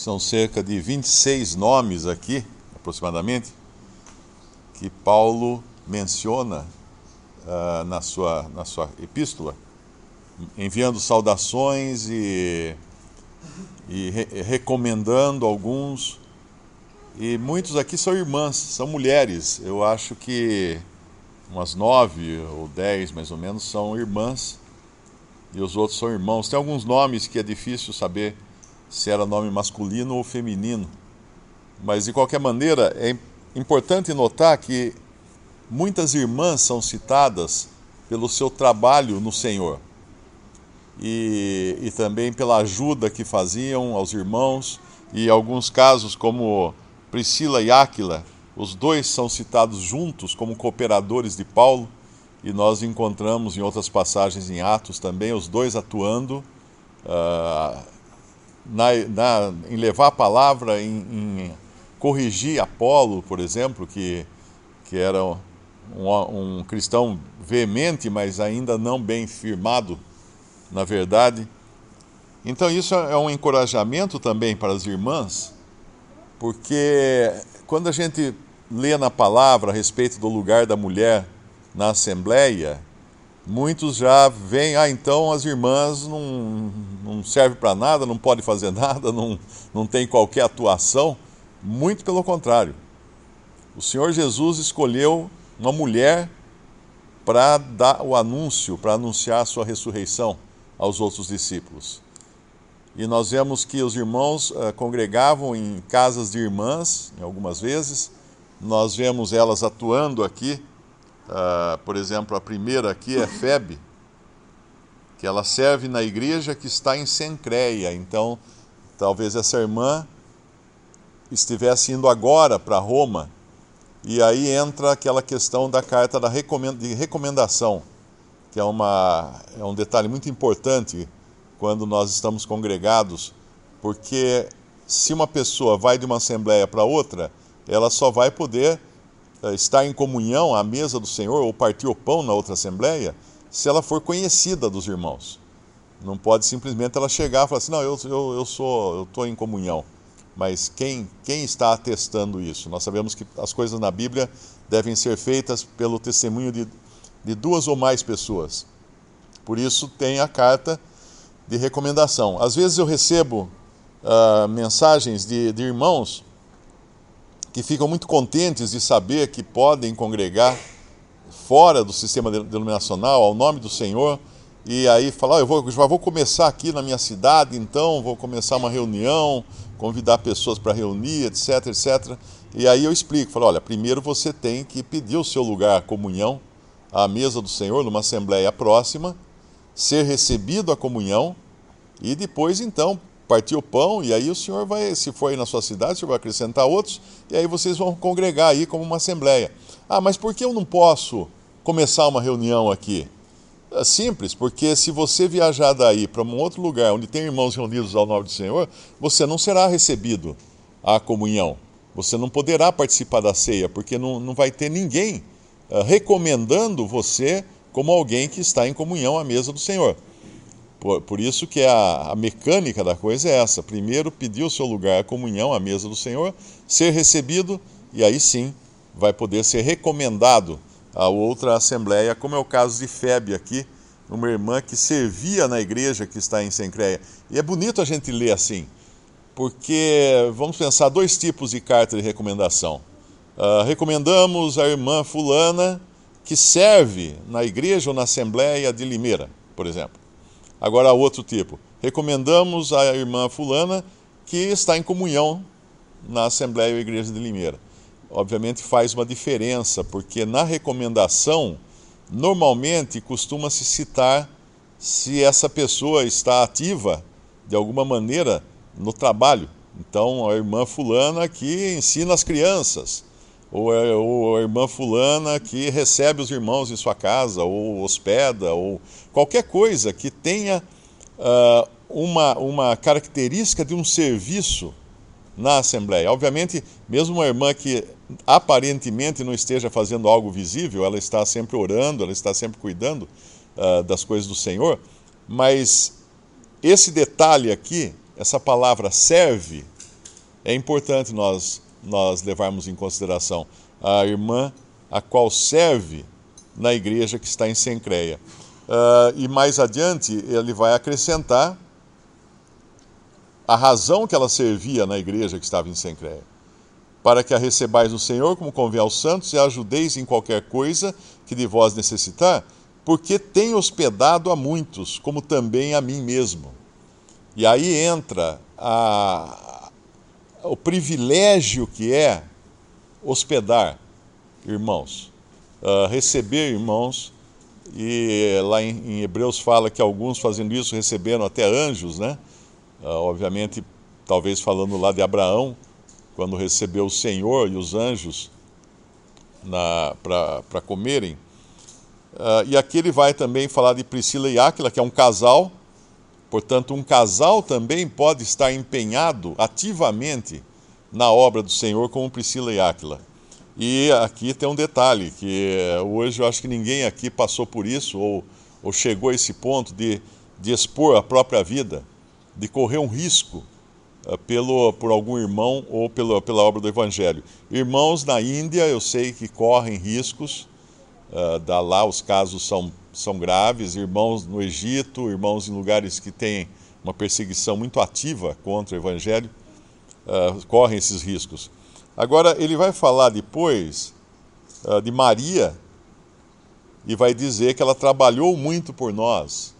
São cerca de 26 nomes aqui, aproximadamente, que Paulo menciona uh, na, sua, na sua epístola, enviando saudações e, e re recomendando alguns. E muitos aqui são irmãs, são mulheres. Eu acho que umas nove ou dez mais ou menos são irmãs e os outros são irmãos. Tem alguns nomes que é difícil saber se era nome masculino ou feminino, mas de qualquer maneira é importante notar que muitas irmãs são citadas pelo seu trabalho no Senhor. E, e também pela ajuda que faziam aos irmãos, e alguns casos, como Priscila e Áquila, os dois são citados juntos como cooperadores de Paulo, e nós encontramos em outras passagens em Atos também os dois atuando uh, na, na, em levar a palavra, em, em, corrigir Apolo, por exemplo, que, que era um, um cristão veemente, mas ainda não bem firmado na verdade. Então, isso é um encorajamento também para as irmãs, porque quando a gente lê na palavra a respeito do lugar da mulher na Assembleia, muitos já veem, ah, então as irmãs não, não servem para nada, não podem fazer nada, não, não tem qualquer atuação. Muito pelo contrário. O Senhor Jesus escolheu uma mulher para dar o anúncio, para anunciar a sua ressurreição aos outros discípulos. E nós vemos que os irmãos uh, congregavam em casas de irmãs, em algumas vezes. Nós vemos elas atuando aqui Uh, por exemplo, a primeira aqui é Febe, que ela serve na igreja que está em Sencreia. Então, talvez essa irmã estivesse indo agora para Roma, e aí entra aquela questão da carta da de recomendação, que é, uma, é um detalhe muito importante quando nós estamos congregados, porque se uma pessoa vai de uma assembleia para outra, ela só vai poder estar em comunhão à mesa do Senhor ou partir o pão na outra assembleia, se ela for conhecida dos irmãos. Não pode simplesmente ela chegar e falar assim, não, eu, eu, eu sou, eu estou em comunhão. Mas quem, quem está atestando isso? Nós sabemos que as coisas na Bíblia devem ser feitas pelo testemunho de, de duas ou mais pessoas. Por isso tem a carta de recomendação. Às vezes eu recebo uh, mensagens de, de irmãos que ficam muito contentes de saber que podem congregar fora do sistema denominacional, ao nome do Senhor, e aí falar, oh, eu vou, já vou começar aqui na minha cidade, então vou começar uma reunião, convidar pessoas para reunir, etc, etc. E aí eu explico, falo, olha, primeiro você tem que pedir o seu lugar à comunhão, à mesa do Senhor, numa assembleia próxima, ser recebido à comunhão, e depois então partir o pão, e aí o senhor vai, se for aí na sua cidade, o senhor vai acrescentar outros, e aí vocês vão congregar aí como uma assembleia. Ah, mas por que eu não posso começar uma reunião aqui? É simples, porque se você viajar daí para um outro lugar onde tem irmãos reunidos ao nome do Senhor, você não será recebido à comunhão. Você não poderá participar da ceia, porque não, não vai ter ninguém uh, recomendando você como alguém que está em comunhão à mesa do Senhor. Por, por isso que a, a, mecânica da coisa é essa. Primeiro pedir o seu lugar à comunhão, à mesa do Senhor, ser recebido, e aí sim vai poder ser recomendado a outra assembleia, como é o caso de Febe aqui, uma irmã que servia na igreja que está em Sencreia. E é bonito a gente ler assim, porque vamos pensar dois tipos de carta de recomendação. Uh, recomendamos a irmã fulana que serve na igreja ou na assembleia de Limeira, por exemplo. Agora, outro tipo. Recomendamos a irmã Fulana que está em comunhão na Assembleia ou Igreja de Limeira. Obviamente faz uma diferença, porque na recomendação, normalmente costuma-se citar se essa pessoa está ativa de alguma maneira no trabalho. Então, a irmã Fulana que ensina as crianças, ou, é, ou a irmã fulana que recebe os irmãos em sua casa, ou hospeda, ou qualquer coisa que tenha uh, uma, uma característica de um serviço na Assembleia. Obviamente, mesmo uma irmã que aparentemente não esteja fazendo algo visível, ela está sempre orando, ela está sempre cuidando uh, das coisas do Senhor, mas esse detalhe aqui, essa palavra serve, é importante nós, nós levarmos em consideração a irmã a qual serve na igreja que está em Sencreia. Uh, e mais adiante ele vai acrescentar a razão que ela servia na igreja que estava em Sencreia. Para que a recebais no Senhor como convém aos santos e a ajudeis em qualquer coisa que de vós necessitar, porque tem hospedado a muitos, como também a mim mesmo. E aí entra a, o privilégio que é hospedar irmãos, uh, receber irmãos, e lá em, em, Hebreus fala que alguns fazendo isso receberam até anjos, né? Uh, obviamente, talvez falando lá de Abraão, quando recebeu o Senhor e os anjos para comerem. Uh, e aqui ele vai também falar de Priscila e Áquila, que é um casal, portanto, um casal também pode estar empenhado ativamente na obra do Senhor, como Priscila e Áquila. E aqui tem um detalhe, que hoje eu acho que ninguém aqui passou por isso ou, ou chegou a esse ponto de, de expor a própria vida, de correr um risco uh, pelo, por algum irmão ou pela, pela obra do Evangelho. Irmãos na Índia, eu sei que correm riscos, da lá os casos são, são graves, irmãos no Egito, irmãos em lugares que têm uma perseguição muito ativa contra o Evangelho, uh, correm esses riscos. Agora, ele vai falar depois uh, de Maria e vai dizer que ela trabalhou muito por nós.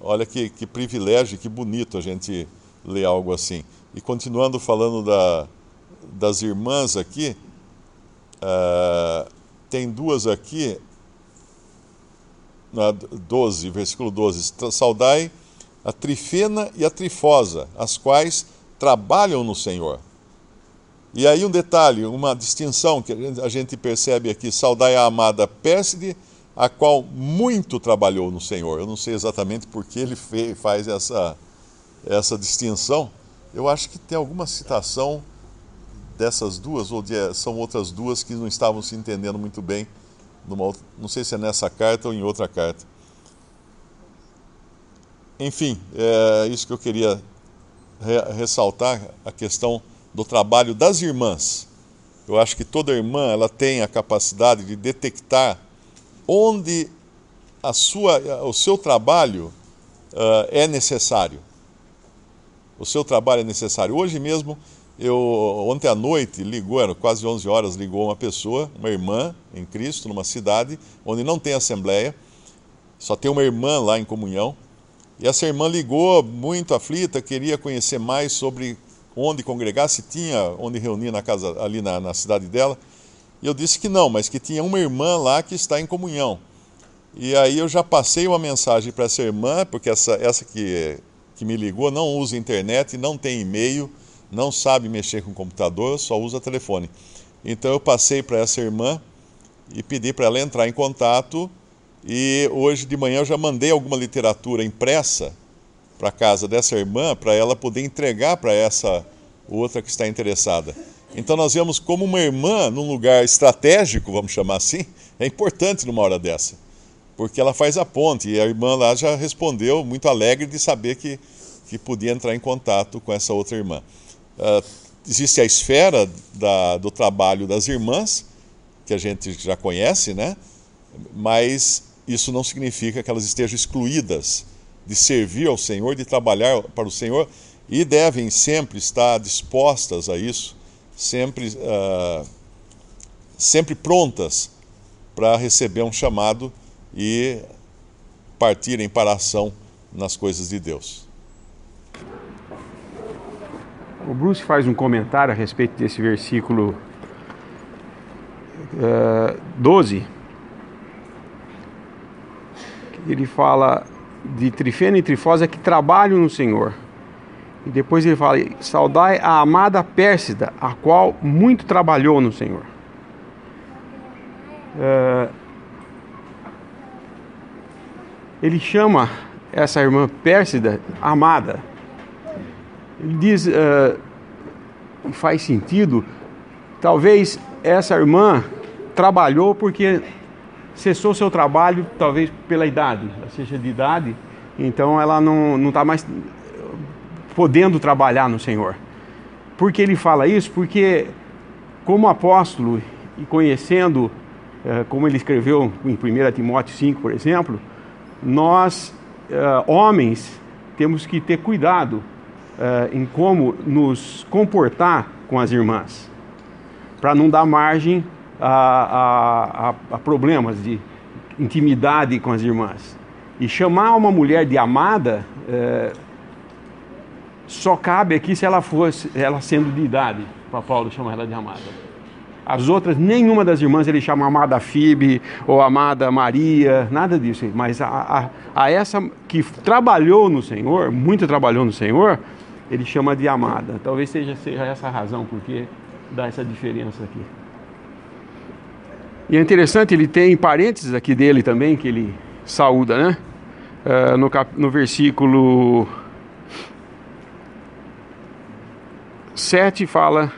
Olha que, que privilégio, que bonito a gente ler algo assim. E continuando falando da, das irmãs aqui, uh, tem duas aqui, na 12, versículo 12: Saudai a Trifena e a Trifosa, as quais trabalham no Senhor. E aí um detalhe, uma distinção que a gente percebe aqui, saudai a amada Pérside, a qual muito trabalhou no Senhor. Eu não sei exatamente por que ele fez, faz essa, essa distinção. Eu acho que tem alguma citação dessas duas, ou de, são outras duas que não estavam se entendendo muito bem. Numa, não sei se é nessa carta ou em outra carta. Enfim, é isso que eu queria re, ressaltar, a questão do trabalho das irmãs. Eu acho que toda irmã ela tem a capacidade de detectar onde a sua, o seu trabalho uh, é necessário. O seu trabalho é necessário. Hoje mesmo, eu ontem à noite ligou, era quase 11 horas, ligou uma pessoa, uma irmã em Cristo, numa cidade onde não tem assembleia, só tem uma irmã lá em comunhão. E essa irmã ligou muito aflita, queria conhecer mais sobre onde congregar, se tinha onde reunir na casa ali na, na cidade dela. E eu disse que não, mas que tinha uma irmã lá que está em comunhão. E aí eu já passei uma mensagem para essa irmã, porque essa, essa que, que me ligou não usa internet, não tem e-mail, não sabe mexer com computador, só usa telefone. Então eu passei para essa irmã e pedi para ela entrar em contato. E hoje de manhã eu já mandei alguma literatura impressa para casa dessa irmã para ela poder entregar para essa outra que está interessada. Então nós vemos como uma irmã num lugar estratégico, vamos chamar assim, é importante numa hora dessa, porque ela faz a ponte e a irmã lá já respondeu muito alegre de saber que, que podia entrar em contato com essa outra irmã. Uh, existe a esfera da, do trabalho das irmãs, que a gente já conhece, né? mas isso não significa que elas estejam excluídas de servir ao Senhor, de trabalhar para o Senhor e devem sempre estar dispostas a isso, sempre, uh, sempre prontas para receber um chamado e partirem para a ação nas coisas de Deus. O Bruce faz um comentário a respeito desse versículo uh, 12. Ele fala: de Trifena e Trifosa que trabalham no Senhor. E depois ele fala: Saudai a amada Pérsida, a qual muito trabalhou no Senhor. É... Ele chama essa irmã Pérsida amada. Diz, uh, faz sentido, talvez essa irmã trabalhou porque cessou seu trabalho, talvez pela idade, seja de idade, então ela não está mais podendo trabalhar no Senhor. Por que ele fala isso? Porque, como apóstolo e conhecendo, eh, como ele escreveu em 1 Timóteo 5, por exemplo, nós, eh, homens, temos que ter cuidado eh, em como nos comportar com as irmãs, para não dar margem a, a, a, problemas de intimidade com as irmãs. E chamar uma mulher de amada é, só cabe aqui se ela fosse, ela sendo de idade, para Paulo chamar ela de amada. As outras, nenhuma das irmãs ele chama amada Fibe ou amada Maria, nada disso. Mas a, a, a, essa que trabalhou no Senhor, muito trabalhou no Senhor, ele chama de amada. Talvez seja, seja essa a razão porque dá essa diferença aqui. E é interessante, ele tem parênteses aqui dele também, que ele saúda, né? Uh, no, cap, no versículo 7 fala: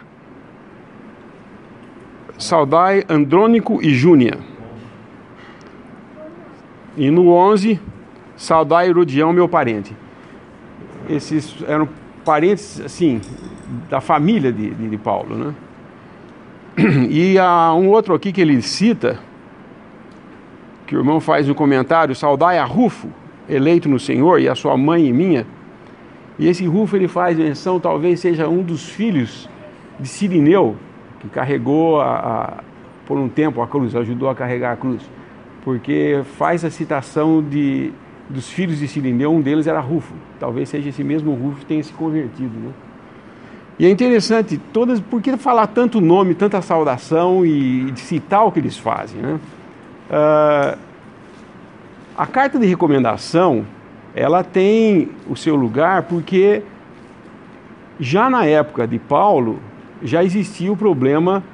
Saudai Andrônico e Júnia. E no 11, Saudai Herodião, meu parente. Esses eram parentes, assim, da família de, de, de Paulo, né? E há um outro aqui que ele cita, que o irmão faz no comentário, saudai a Rufo, eleito no Senhor, e a sua mãe e minha. E esse Rufo ele faz menção, talvez seja um dos filhos de Sirineu, que carregou a, a, por um tempo a cruz, ajudou a carregar a cruz. Porque faz a citação de, dos filhos de Sirineu, um deles era Rufo. Talvez seja esse mesmo Rufo que tenha se convertido. Né? E é interessante, todas, por que falar tanto nome, tanta saudação e, citar o que eles fazem? Né? Uh, a carta de recomendação, ela tem o seu lugar porque já na época de Paulo já existia o problema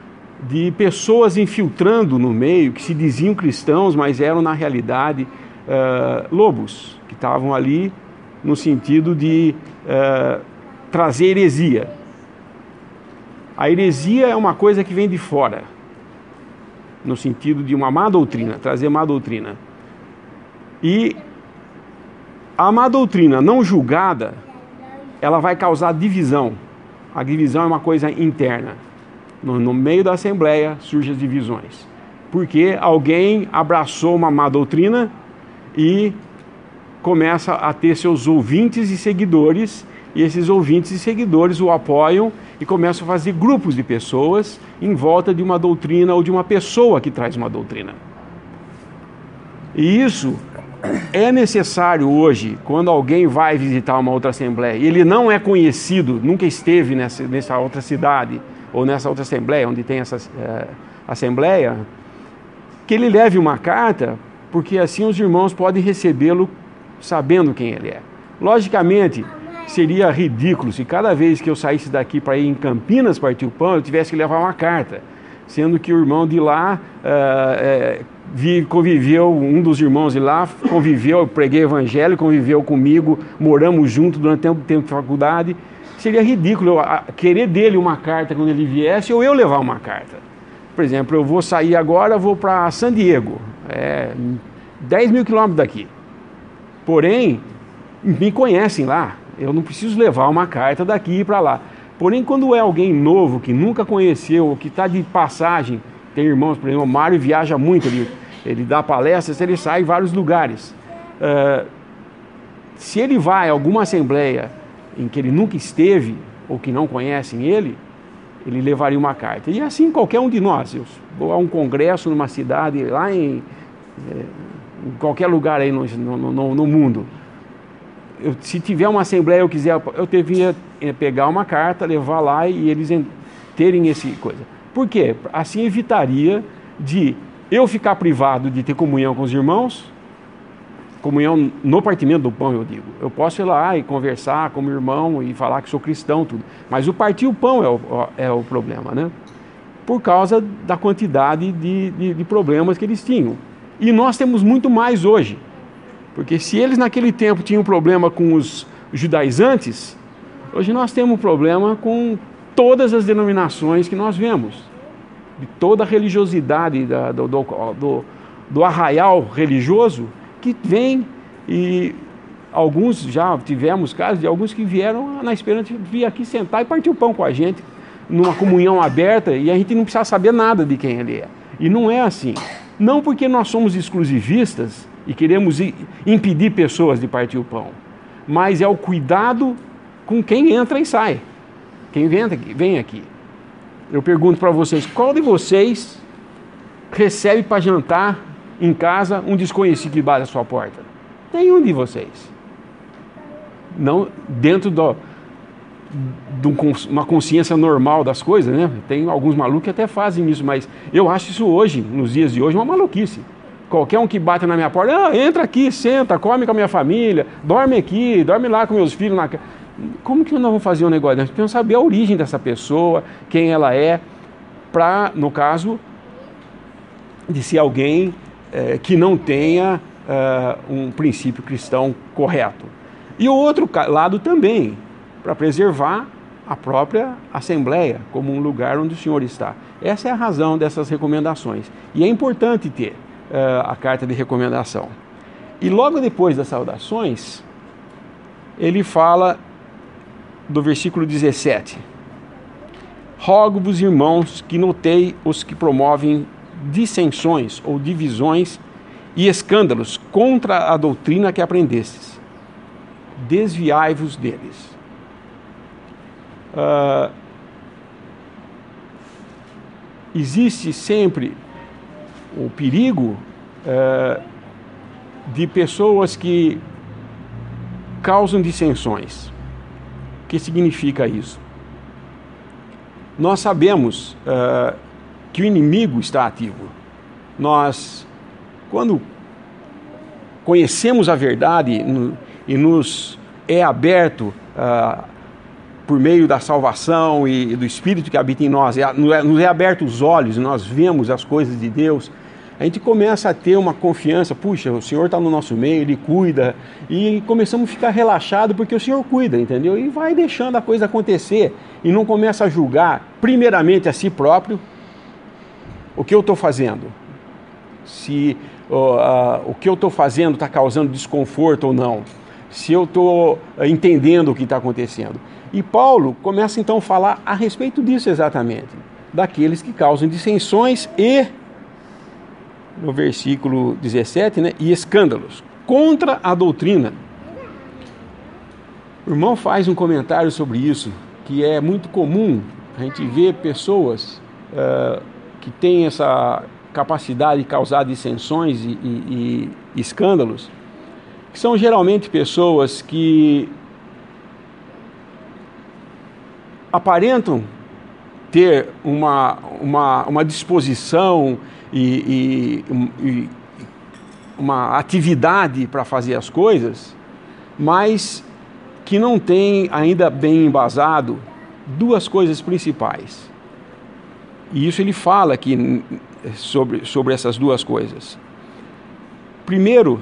de pessoas infiltrando no meio que se diziam cristãos, mas eram na realidade uh, lobos, que estavam ali no sentido de uh, trazer heresia. A heresia é uma coisa que vem de fora, no sentido de uma má doutrina, trazer má doutrina. E a má doutrina não julgada, ela vai causar divisão. A divisão é uma coisa interna. No, no meio da assembleia surgem as divisões. Porque alguém abraçou uma má doutrina e começa a ter seus ouvintes e seguidores, e esses ouvintes e seguidores o apoiam e começam a fazer grupos de pessoas em volta de uma doutrina ou de uma pessoa que traz uma doutrina. E isso é necessário hoje, quando alguém vai visitar uma outra assembleia e ele não é conhecido, nunca esteve nessa, nessa outra cidade ou nessa outra assembleia, onde tem essa é, assembleia, que ele leve uma carta, porque assim os irmãos podem recebê-lo sabendo quem ele é. Logicamente, seria ridículo se cada vez que eu saísse daqui para ir em Campinas partir o pão, eu tivesse que levar uma carta, sendo que o irmão de lá uh, conviveu, um dos irmãos de lá conviveu, eu preguei evangelho, conviveu comigo, moramos juntos durante tempo, tempo de faculdade. Seria ridículo eu querer dele uma carta quando ele viesse ou eu levar uma carta. Por exemplo, eu vou sair agora, vou para San Diego, é 10 mil quilômetros daqui. Porém, me conhecem lá, eu não preciso levar uma carta daqui para lá. Porém, quando é alguém novo, que nunca conheceu, ou que está de passagem, tem irmãos, por exemplo, o Mário viaja muito, ele, ele dá palestras, ele sai em vários lugares. Uh, se ele vai a alguma assembleia em que ele nunca esteve, ou que não conhecem ele, ele levaria uma carta. E assim qualquer um de nós. Eu vou a um congresso numa cidade, lá em, eh, em qualquer lugar aí no, no, no, no mundo eu, se tiver uma assembleia eu quiser, eu devia eh, pegar uma carta, levar lá e eles terem esse coisa. Por quê? Assim evitaria de eu ficar privado de ter comunhão com os irmãos, comunhão no partimento do pão, eu digo. Eu posso ir lá e conversar com o meu irmão e falar que sou cristão, tudo. Mas o partir o pão é o, é o problema, né? Por causa da quantidade de, de, de problemas que eles tinham. E nós temos muito mais hoje. Porque se eles naquele tempo tinham problema com os judaizantes, hoje nós temos problema com todas as denominações que nós vemos. De toda a religiosidade da, do, do, do, do arraial religioso que vem e alguns já tivemos casos de alguns que vieram na esperança de vir aqui sentar e partir o pão com a gente, numa comunhão aberta, e a gente não precisa saber nada de quem ele é. E não é assim. Não porque nós somos exclusivistas e queremos impedir pessoas de partir o pão, mas é o cuidado com quem entra e sai, quem vem aqui. Eu pergunto para vocês: qual de vocês recebe para jantar em casa um desconhecido bate a sua porta? Nenhum de vocês. Não dentro do, de uma consciência normal das coisas, né? Tem alguns malucos que até fazem isso, mas eu acho isso hoje, nos dias de hoje, uma maluquice. Qualquer um que bate na minha porta, ah, entra aqui, senta, come com a minha família, dorme aqui, dorme lá com meus filhos na Como que nós vamos fazer um negócio? Nós precisamos saber a origem dessa pessoa, quem ela é, para, no caso, de ser alguém é, que não tenha é, um princípio cristão correto. E o outro lado também, para preservar a própria Assembleia como um lugar onde o Senhor está. Essa é a razão dessas recomendações. E é importante ter uh, a carta de recomendação. E logo depois das saudações, ele fala do versículo 17: Rogo-vos, irmãos, que notei os que promovem dissensões ou divisões e escândalos contra a doutrina que aprendestes. Desviai-vos deles. Uh, existe sempre o perigo uh, de pessoas que causam dissensões. O que significa isso? Nós sabemos uh, que o inimigo está ativo. Nós, quando conhecemos a verdade e nos é aberto uh, por meio da salvação e do Espírito que habita em nós, é, nos é aberto os olhos e nós vemos as coisas de Deus, a gente começa a ter uma confiança, puxa, o Senhor está no nosso meio, Ele cuida, e começamos a ficar relaxado porque o Senhor cuida, entendeu? E vai deixando a coisa acontecer e não começa a julgar, primeiramente a si próprio, o que eu estou fazendo. Se uh, o que eu estou fazendo está causando desconforto ou não. Se eu estou uh, entendendo o que está acontecendo. E Paulo começa então a falar a respeito disso exatamente, daqueles que causam dissensões e, no versículo 17, né, e escândalos contra a doutrina. O irmão faz um comentário sobre isso, que é muito comum a gente ver pessoas uh, que têm essa capacidade de causar dissensões e, e, e escândalos, que são geralmente pessoas que aparentam ter uma, uma, uma disposição e, e, e uma atividade para fazer as coisas, mas que não tem ainda bem embasado duas coisas principais. E isso ele fala aqui sobre, sobre essas duas coisas. Primeiro,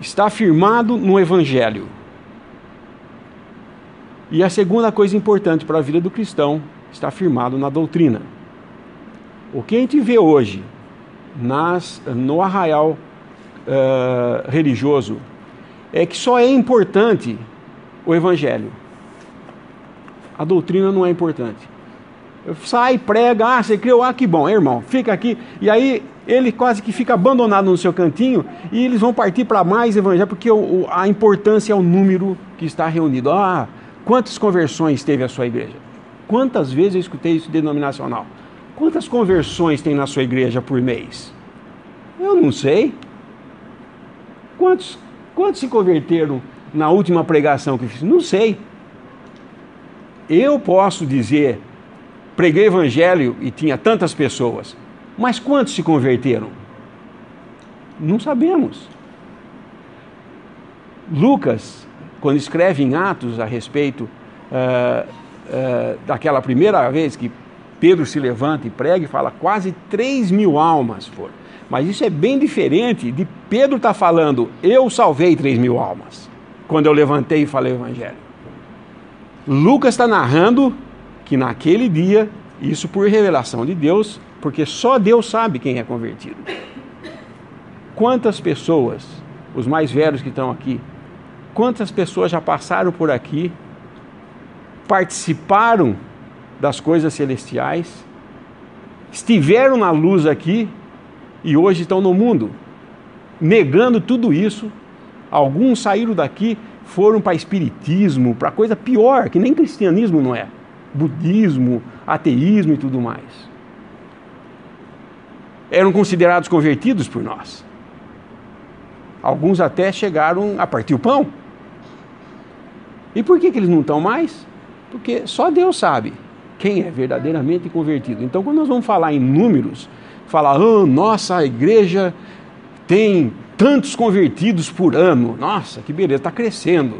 está afirmado no Evangelho. E a segunda coisa importante para a vida do cristão está firmado na doutrina. O que a gente vê hoje nas, no arraial uh, religioso é que só é importante o evangelho. A doutrina não é importante. Sai, prega, ah, você criou, ah, que bom, irmão, fica aqui. E aí ele quase que fica abandonado no seu cantinho e eles vão partir para mais evangelho, porque o, a importância é o número que está reunido. Ah, Quantas conversões teve a sua igreja? Quantas vezes eu escutei isso denominacional? Quantas conversões tem na sua igreja por mês? Eu não sei. Quantos, quantos se converteram na última pregação que fiz? Não sei. Eu posso dizer, preguei evangelho e tinha tantas pessoas, mas quantos se converteram? Não sabemos. Lucas quando escreve em Atos a respeito uh, uh, daquela primeira vez que Pedro se levanta e prega e fala, quase 3 mil almas foram. Mas isso é bem diferente de Pedro estar tá falando, eu salvei 3 mil almas, quando eu levantei e falei o evangelho. Lucas está narrando que naquele dia, isso por revelação de Deus, porque só Deus sabe quem é convertido. Quantas pessoas os mais velhos que estão aqui, quantas pessoas já passaram por aqui, participaram das coisas celestiais, estiveram na luz aqui e hoje estão no mundo, negando tudo isso. Alguns saíram daqui, foram para espiritismo, para coisa pior, que nem cristianismo não é, budismo, ateísmo e tudo mais. Eram considerados convertidos por nós. Alguns até chegaram a partir o pão. E por que, que eles não estão mais? Porque só Deus sabe quem é verdadeiramente convertido. Então, quando nós vamos falar em números, falar, oh, nossa, a igreja tem tantos convertidos por ano. Nossa, que beleza, está crescendo.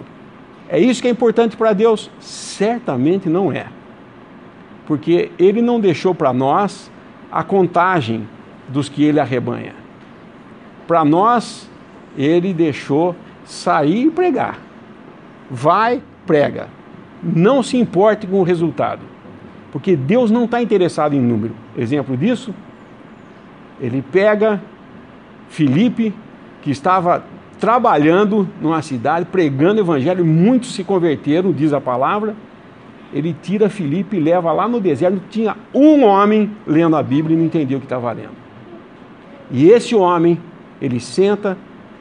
É isso que é importante para Deus? Certamente não é. Porque Ele não deixou para nós a contagem dos que Ele arrebanha. Para nós, Ele deixou sair e pregar. Vai, prega. Não se importe com o resultado. Porque Deus não está interessado em número. Exemplo disso, ele pega Filipe, que estava trabalhando numa cidade, pregando o evangelho, muitos se converteram, diz a palavra. Ele tira Filipe e leva lá no deserto. Tinha um homem lendo a Bíblia e não entendia o que estava lendo. E esse homem, ele senta,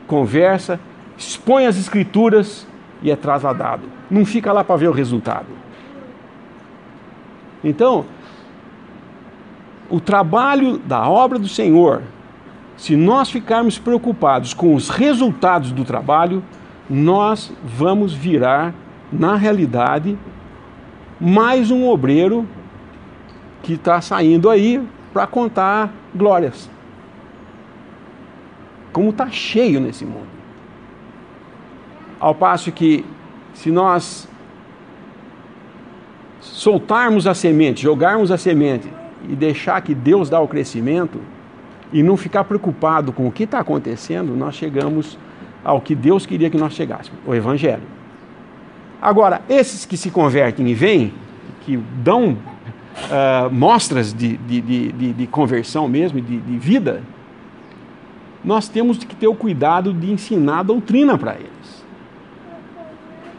conversa, expõe as escrituras e é trasladado. Não fica lá para ver o resultado. Então, o trabalho da obra do Senhor, se nós ficarmos preocupados com os resultados do trabalho, nós vamos virar, na realidade, mais um obreiro que está saindo aí para contar glórias. Como está cheio nesse mundo. Ao passo que, se nós soltarmos a semente, jogarmos a semente e deixar que Deus dá o crescimento e não ficar preocupado com o que está acontecendo, nós chegamos ao que Deus queria que nós chegássemos, o Evangelho. Agora, esses que se convertem e vêm, que dão uh, mostras de, de, de, de, conversão mesmo, de, de vida, nós temos que ter o cuidado de ensinar a doutrina para eles.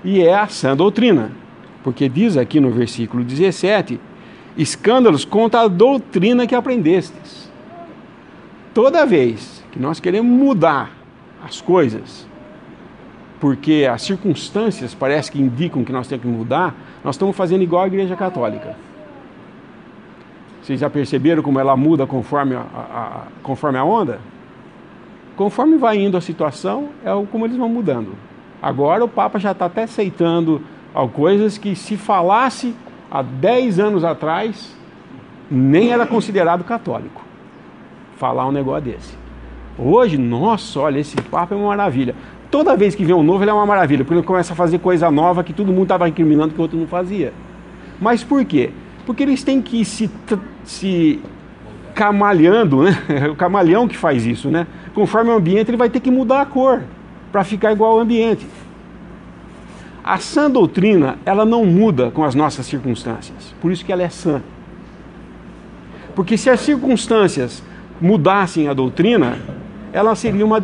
E é a sã doutrina. Porque diz aqui no versículo 17: escândalos contra a doutrina que aprendestes. Toda vez que nós queremos mudar as coisas, porque as circunstâncias parece que indicam que nós temos que mudar, nós estamos fazendo igual a Igreja Católica. Vocês já perceberam como ela muda conforme a, a, a conforme a onda? Conforme vai indo a situação, é como eles vão mudando. Agora o Papa já está até aceitando coisas que se falasse há 10 anos atrás, nem era considerado católico. Falar um negócio desse. Hoje, nossa, olha, esse papo é uma maravilha. Toda vez que vem um novo, ele é uma maravilha, porque ele começa a fazer coisa nova que todo mundo estava incriminando que o outro não fazia. Mas por quê? Porque eles têm que se, se camalhando, né? É o camaleão que faz isso, né? Conforme o ambiente, ele vai ter que mudar a cor para ficar igual ao ambiente. A sã doutrina, ela não muda com as nossas circunstâncias. Por isso que ela é sã. Porque se as circunstâncias mudassem a doutrina, ela seria uma,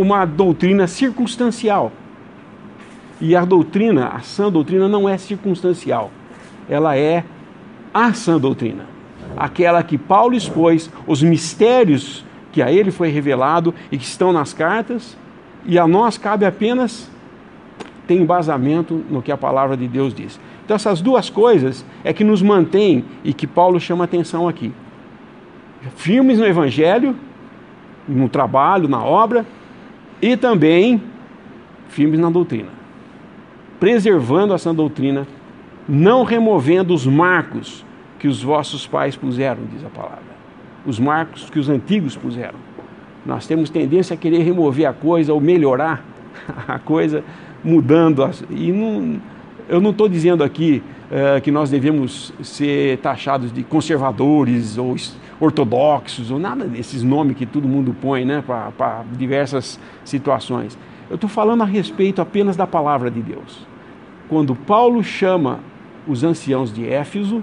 uma doutrina circunstancial. E a doutrina, a sã doutrina, não é circunstancial. Ela é a sã doutrina. Aquela que Paulo expôs, os mistérios que a ele foi revelado e que estão nas cartas, e a nós cabe apenas tem embasamento no que a palavra de Deus diz. Então, essas duas coisas é que nos mantém e que Paulo chama atenção aqui. Firmes no Evangelho, no trabalho, na obra, e também firmes na doutrina. Preservando essa doutrina, não removendo os marcos que os vossos pais puseram, diz a palavra. Os marcos que os antigos puseram. Nós temos tendência a querer remover a coisa ou melhorar a coisa mudando. E não, eu não estou dizendo aqui é, que nós devemos ser taxados de conservadores ou ortodoxos ou nada desses nomes que todo mundo põe né, para diversas situações. Eu estou falando a respeito apenas da palavra de Deus. Quando Paulo chama os anciãos de Éfeso,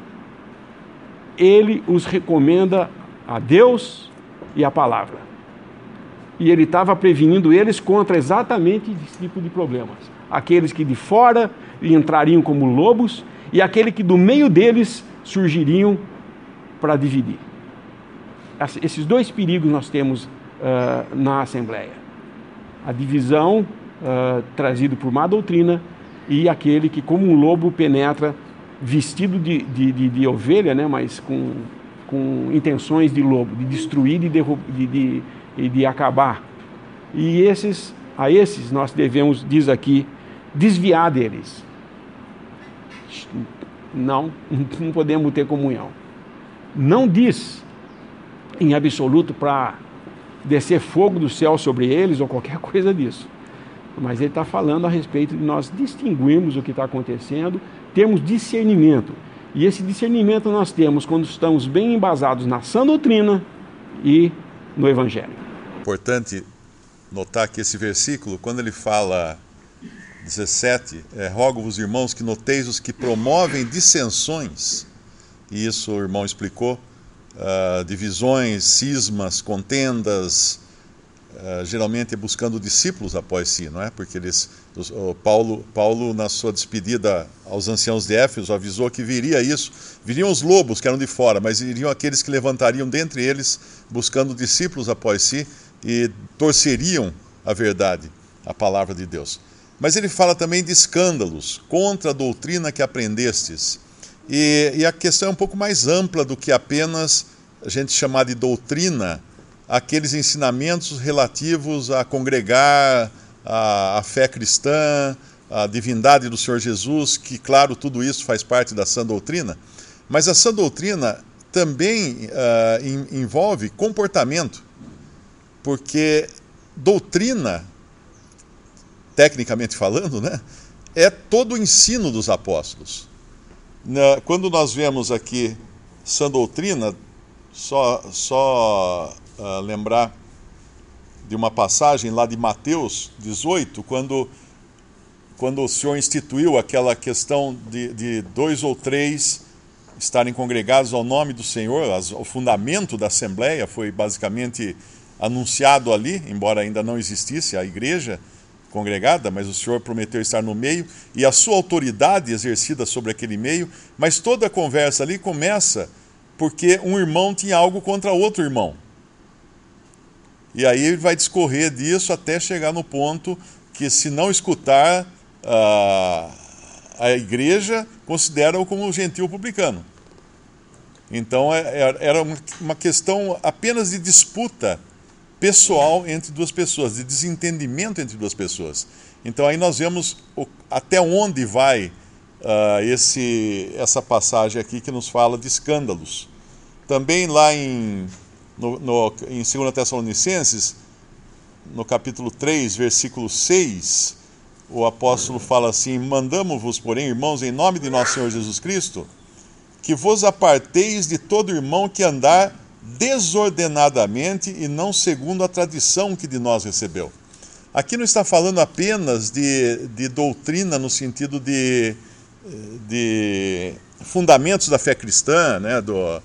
ele os recomenda a Deus e a palavra. E ele estava prevenindo eles contra exatamente esse tipo de problemas. Aqueles que de fora entrariam como lobos e aquele que do meio deles surgiriam para dividir. Esses dois perigos nós temos uh, na Assembleia: a divisão uh, trazida por má doutrina e aquele que, como um lobo, penetra vestido de, de, de, de ovelha, né, mas com, com intenções de lobo, de destruir e de, de, de, de acabar. E esses, a esses nós devemos, diz aqui, desviar deles. Não, não podemos ter comunhão. Não diz em absoluto para descer fogo do céu sobre eles ou qualquer coisa disso. Mas ele está falando a respeito de nós distinguirmos o que está acontecendo, termos discernimento. E esse discernimento nós temos quando estamos bem embasados na sã doutrina e no Evangelho. Importante notar que esse versículo, quando ele fala 17, é, rogo-vos, irmãos, que noteis os que promovem dissensões, e isso o irmão explicou, uh, divisões, cismas, contendas, uh, geralmente buscando discípulos após si, não é? Porque eles, os, Paulo, Paulo, na sua despedida aos anciãos de Éfeso, avisou que viria isso, viriam os lobos que eram de fora, mas viriam aqueles que levantariam dentre eles, buscando discípulos após si, e torceriam a verdade, a palavra de Deus. Mas ele fala também de escândalos contra a doutrina que aprendestes. E, e, a questão é um pouco mais ampla do que apenas a gente chamar de doutrina aqueles ensinamentos relativos a congregar a, a fé cristã, a divindade do Senhor Jesus, que, claro, tudo isso faz parte da sã doutrina. Mas a sã doutrina também uh, envolve comportamento, porque doutrina tecnicamente falando, né, é todo o ensino dos apóstolos. Quando nós vemos aqui sã doutrina, só, só uh, lembrar de uma passagem lá de Mateus 18, quando, quando o Senhor instituiu aquela questão de, de dois ou três estarem congregados ao nome do Senhor, as, o fundamento da Assembleia foi basicamente anunciado ali, embora ainda não existisse a igreja congregada, mas o Senhor prometeu estar no meio e a sua autoridade exercida sobre aquele meio. Mas toda a conversa ali começa porque um irmão tinha algo contra outro irmão. E aí ele vai discorrer disso até chegar no ponto que, se não escutar a, a igreja, considera-o como gentil publicano. Então é, é, era uma questão apenas de disputa pessoal entre duas pessoas, de desentendimento entre duas pessoas. Então aí nós vemos o, até onde vai uh, esse, essa passagem aqui que nos fala de escândalos. Também lá em, no, no, em 2 Tessalonicenses, no capítulo 3, versículo 6, o apóstolo fala assim: Mandamos-vos, porém, irmãos, em nome de nosso Senhor Jesus Cristo, que vos aparteis de todo irmão que andar desordenadamente e não segundo a tradição que de nós recebeu. Aqui não está falando apenas de, de doutrina no sentido de, de fundamentos da fé cristã, né, do,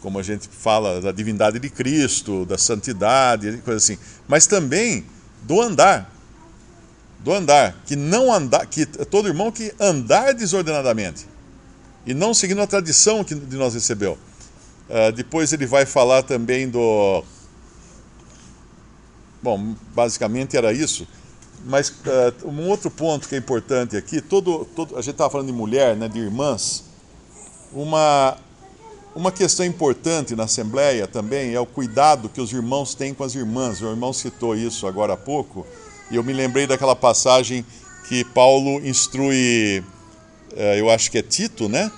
como a gente fala da divindade de Cristo, da santidade, coisa assim, mas também do andar, do andar, que não andar, que todo irmão que andar desordenadamente e não seguindo a tradição que de nós recebeu. Uh, depois ele vai falar também do. Bom, basicamente era isso. Mas uh, um outro ponto que é importante aqui, todo, todo, a gente estava falando de mulher, né, de irmãs. Uma, uma questão importante na Assembleia também é o cuidado que os irmãos têm com as irmãs. O irmão citou isso agora há pouco, e eu me lembrei daquela passagem que Paulo instrui, uh, eu acho que é Tito, né?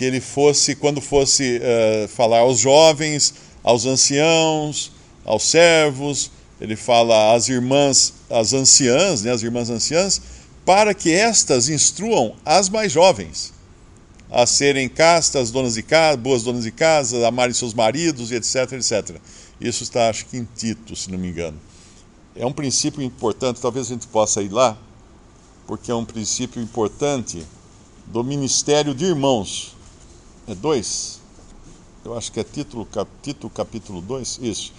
Que ele fosse, quando fosse uh, falar aos jovens, aos anciãos, aos servos, ele fala às irmãs, às anciãs, né, as irmãs anciãs, para que estas instruam as mais jovens a serem castas, donas de casa, boas donas de casa, amarem seus maridos etc, etc. Isso está, acho que em Tito, se não me engano. É um princípio importante, talvez a gente possa ir lá, porque é um princípio importante do ministério de irmãos. É 2? Eu acho que é título, cap, Tito capítulo 2, isso.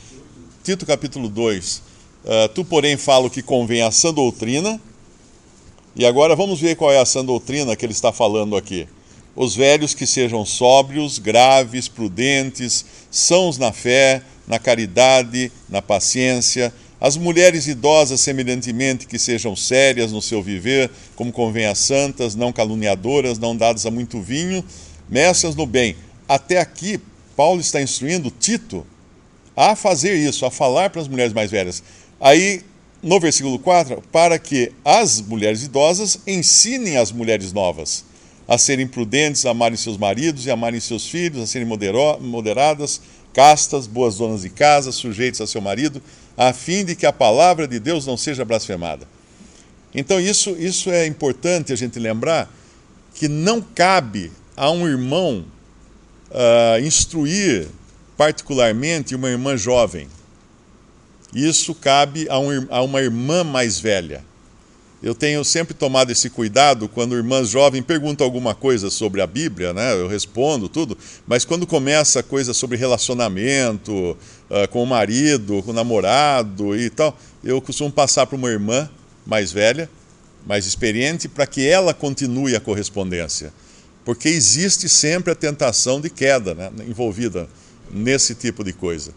Tito capítulo 2. Uh, tu, porém, fala o que convém à sã doutrina. E agora vamos ver qual é a sã doutrina que ele está falando aqui. Os velhos que sejam sóbrios, graves, prudentes, sãos na fé, na caridade, na paciência. As mulheres idosas, semelhantemente, que sejam sérias no seu viver, como convém a santas, não caluniadoras, não dadas a muito vinho, mestras no bem. Até aqui, Paulo está instruindo Tito a fazer isso, a falar para as mulheres mais velhas. Aí, no versículo 4, para que as mulheres idosas ensinem as mulheres novas a serem prudentes, a amarem seus maridos e amarem seus filhos, a serem moderadas, castas, boas donas de casa, sujeitos a seu marido, a fim de que a palavra de Deus não seja blasfemada. Então, isso, isso é importante a gente lembrar que não cabe a um irmão uh, instruir particularmente uma irmã jovem. Isso cabe a, um, a uma irmã mais velha. Eu tenho sempre tomado esse cuidado quando irmãs jovens perguntam alguma coisa sobre a Bíblia, né? Eu respondo tudo, mas quando começa coisa sobre relacionamento uh, com o marido, com o namorado e tal, eu costumo passar para uma irmã mais velha, mais experiente, para que ela continue a correspondência. Porque existe sempre a tentação de queda né? envolvida nesse tipo de coisa.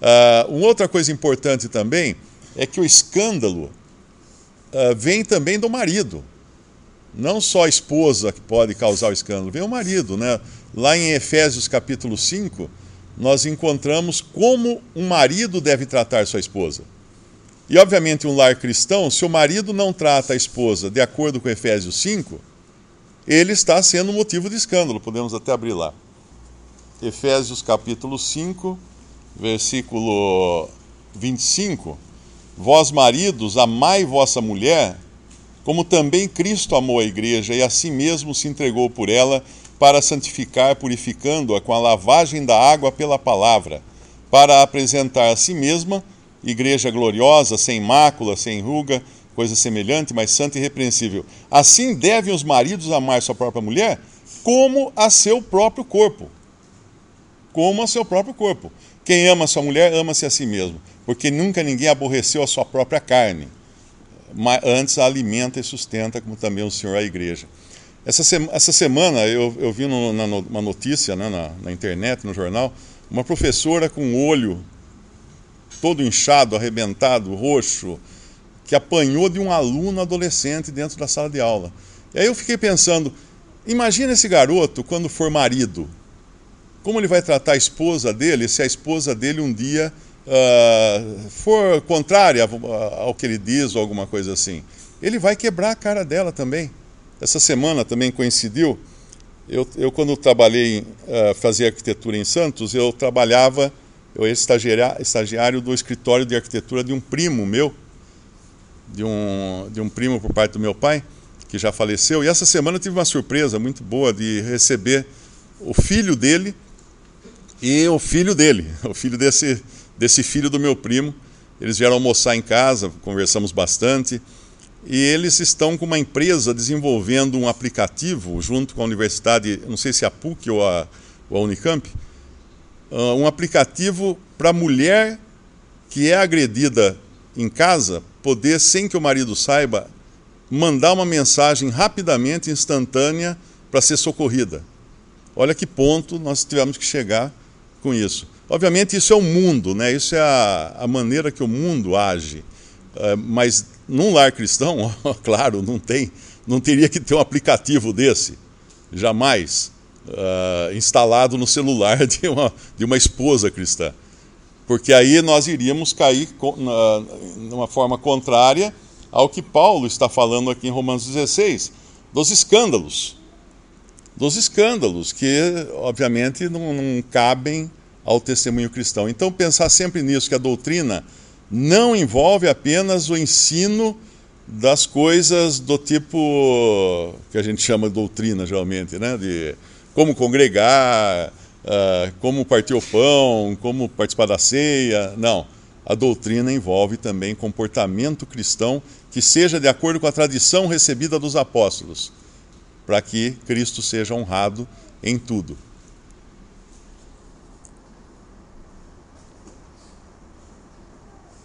Uh, uma outra coisa importante também é que o escândalo uh, vem também do marido. Não só a esposa que pode causar o escândalo, vem o marido. Né? Lá em Efésios capítulo 5, nós encontramos como um marido deve tratar sua esposa. E, obviamente, um lar cristão, se o marido não trata a esposa de acordo com Efésios 5, ele está sendo motivo de escândalo. Podemos até abrir lá. Efésios capítulo 5, versículo 25. Vós, maridos, amai vossa mulher, como também Cristo amou a igreja e a si mesmo se entregou por ela para santificar, purificando-a com a lavagem da água pela palavra, para apresentar a si mesma igreja gloriosa, sem mácula, sem ruga, coisa semelhante, mas santa e irrepreensível. Assim devem os maridos amar sua própria mulher, como a seu próprio corpo. Como a seu próprio corpo. Quem ama sua mulher, ama-se a si mesmo porque nunca ninguém aborreceu a sua própria carne, mas antes a alimenta e sustenta, como também o Senhor a igreja. Essa, essa semana eu, eu vi no, na, uma notícia né, na, na internet, no jornal, uma professora com o olho todo inchado, arrebentado, roxo, que apanhou de um aluno adolescente dentro da sala de aula. E aí eu fiquei pensando, imagina esse garoto quando for marido. Como ele vai tratar a esposa dele se a esposa dele um dia uh, for contrária ao que ele diz ou alguma coisa assim, ele vai quebrar a cara dela também. Essa semana também coincidiu. Eu, eu quando trabalhei, uh, fazia arquitetura em Santos, eu trabalhava, eu era estagiário, estagiário do escritório de arquitetura de um primo meu, de um, de um primo por parte do meu pai, que já faleceu. E essa semana eu tive uma surpresa muito boa de receber o filho dele e o filho dele, o filho desse, desse filho do meu primo. Eles vieram almoçar em casa, conversamos bastante. E eles estão com uma empresa desenvolvendo um aplicativo junto com a universidade, não sei se é a PUC ou a, ou a Unicamp, uh, um aplicativo para mulher que é agredida em casa poder, sem que o marido saiba, mandar uma mensagem rapidamente, instantânea, para ser socorrida. Olha que ponto nós tivemos que chegar com isso. Obviamente, isso é o mundo, né? isso é a, a maneira que o mundo age. Uh, mas num lar cristão, claro, não tem, não teria que ter um aplicativo desse, jamais, uh, instalado no celular de uma, de uma esposa cristã. Porque aí nós iríamos cair numa forma contrária ao que Paulo está falando aqui em Romanos 16, dos escândalos. Dos escândalos, que obviamente não, não cabem ao testemunho cristão. Então, pensar sempre nisso, que a doutrina não envolve apenas o ensino das coisas do tipo que a gente chama de doutrina, geralmente, né? de como congregar, uh, como partir o pão, como participar da ceia. Não. A doutrina envolve também comportamento cristão que seja de acordo com a tradição recebida dos apóstolos, para que Cristo seja honrado em tudo.